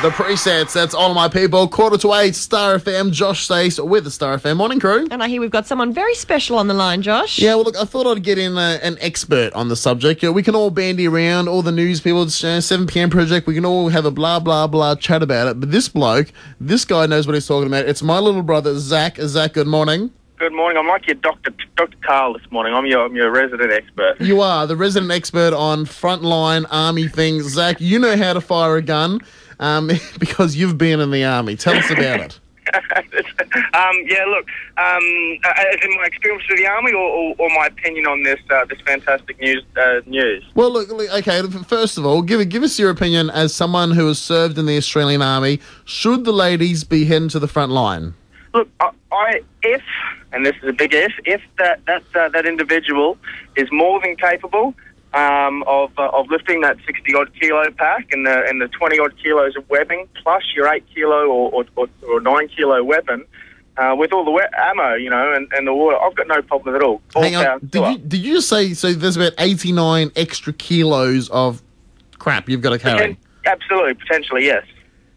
The presets, that's all my people. Quarter to eight, Star FM, Josh Stace with the Star FM morning crew. And I hear we've got someone very special on the line, Josh. Yeah, well, look, I thought I'd get in uh, an expert on the subject. You know, we can all bandy around, all the news people, it's uh, 7 p.m. project, we can all have a blah, blah, blah chat about it. But this bloke, this guy knows what he's talking about. It's my little brother, Zac. Zac, good morning. Good morning. I'm like your Dr. Dr. Karl this morning. I'm your, I'm your resident expert. You are the resident expert on frontline army things. Zac, you know how to fire a gun um, because you've been in the army. Tell us about it. um, yeah, look, um, uh, as in my experience with the army, or, or, or my opinion on this uh, this fantastic news uh, news. Well, look, look, okay. First of all, give give us your opinion as someone who has served in the Australian Army. Should the ladies be heading to the front line? Look, I, I if and this is a big if, if that that uh, that individual is more than capable um, of uh, of lifting that sixty odd kilo pack and the and the twenty odd kilos of webbing plus your eight kilo or or, or, or nine kilo weapon. Uh, with all the wet ammo, you know, and, and the water, I've got no problem at all. all Hang on, did you, did you say so? There's about eighty nine extra kilos of crap you've got to carry. Absolutely, potentially, yes.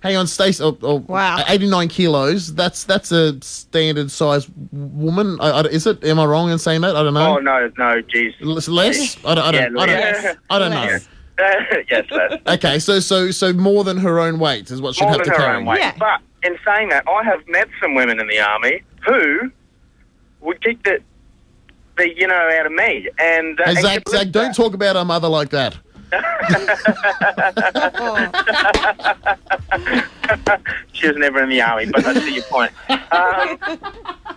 Hang on, Stacey. Oh, oh, wow, eighty-nine kilos. That's that's a standard size woman. I, I, is it? Am I wrong in saying that? I don't know. Oh no, no, geez. Less? I don't. I don't. Yeah, I don't, yeah. I don't know. yes, less. Okay, so so so more than her own weight is what she'd more have to her carry. Own weight. Yeah. But in saying that, I have met some women in the army who would kick the, the you know out of me. And, uh, hey, and Zac, Zac, don't talk about our mother like that. she was never in the army, but I see your point. Um,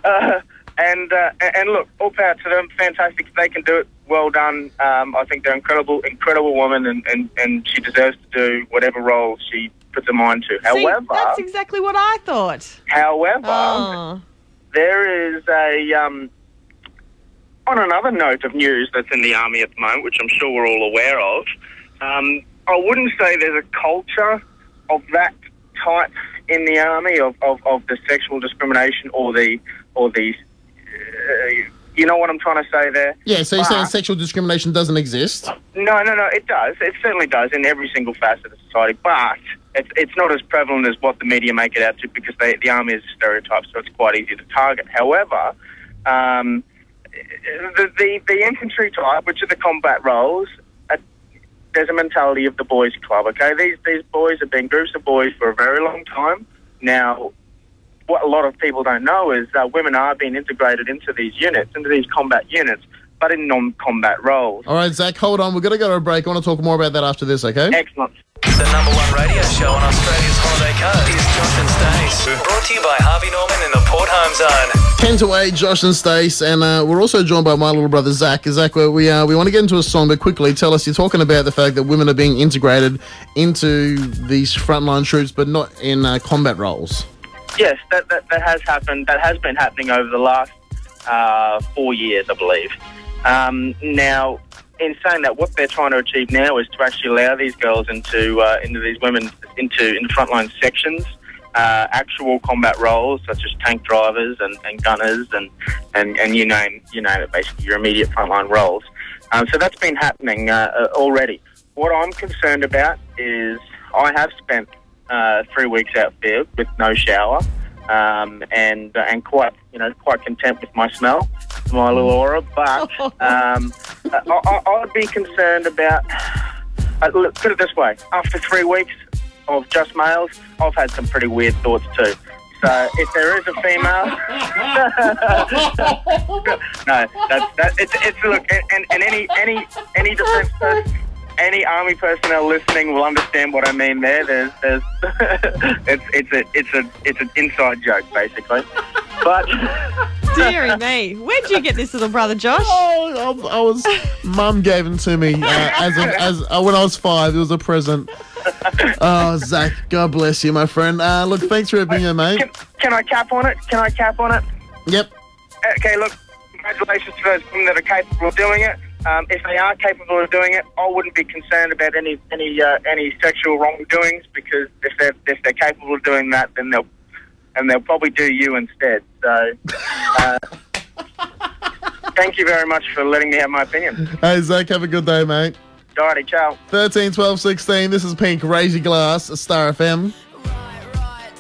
uh, and uh, and look, all power to them. Fantastic. If they can do it, well done. Um, I think they're incredible, incredible woman, and, and, and she deserves to do whatever role she puts her mind to. See, However, that's exactly what I thought. however, Oh. there is a um, on another note of news that's in the army at the moment, which I'm sure we're all aware of. Um, I wouldn't say there's a culture of that type in the army of, of, of the sexual discrimination or the or the uh, you know what I'm trying to say there. Yeah, so you're saying sexual discrimination doesn't exist? No, no, no. It does. It certainly does in every single facet of society. But it's it's not as prevalent as what the media make it out to because they, the army is a stereotype, so it's quite easy to target. However, um, the, the the infantry type, which are the combat roles, uh, there's a mentality of the boys' club. Okay, these these boys have been groups of boys for a very long time now. What a lot of people don't know is that women are being integrated into these units, into these combat units, but in non-combat roles. All right, Zac, hold on. We're going to go to a break. I want to talk more about that after this, okay? Excellent. The number one radio show on Australia's holiday coast is Josh and Stace. Brought to you by Harvey Norman in the Port Home Zone. 10 to 8, Josh and Stace, and uh, we're also joined by my little brother Zac. Zac, we, we, uh, we want to get into a song, but quickly tell us, you're talking about the fact that women are being integrated into these frontline troops, but not in uh, combat roles. Yes, that, that, that has happened. That has been happening over the last uh, four years, I believe. Um, now, in saying that, what they're trying to achieve now is to actually allow these girls into uh, into these women into into frontline sections, uh, actual combat roles such as tank drivers and, and gunners and, and, and you name you name it, basically your immediate frontline roles. Um, so that's been happening uh, uh, already. What I'm concerned about is I have spent uh, three weeks out there with no shower, um, and uh, and quite you know quite content with my smell, my little aura. But um, I, I, I'd be concerned about. Uh, look, put it this way: after three weeks of just males, I've had some pretty weird thoughts too. So if there is a female, no, that's that. It's, it's look, and, and any any any defence person, any army personnel listening will understand what I mean. There, there's there's it's it's a it's a it's an inside joke basically, but. Deary me. Where'd you get this little brother, Josh? Oh, I, I was. Mum gave them to me uh, as, a, as uh, when I was five. It was a present. Oh, Zac, God bless you, my friend. Uh, look, thanks for being here, mate. Can, can I cap on it? Can I cap on it? Yep. Okay, look, congratulations to those women that are capable of doing it. Um, if they are capable of doing it, I wouldn't be concerned about any any uh, any sexual wrongdoings because if they're if they're capable of doing that, then they'll and they'll probably do you instead. So, uh, thank you very much for letting me have my opinion. Hey, Zac, have a good day, mate. Alrighty, ciao. 13, 12, 16. This is Pink, Raise Your Glass, Star FM.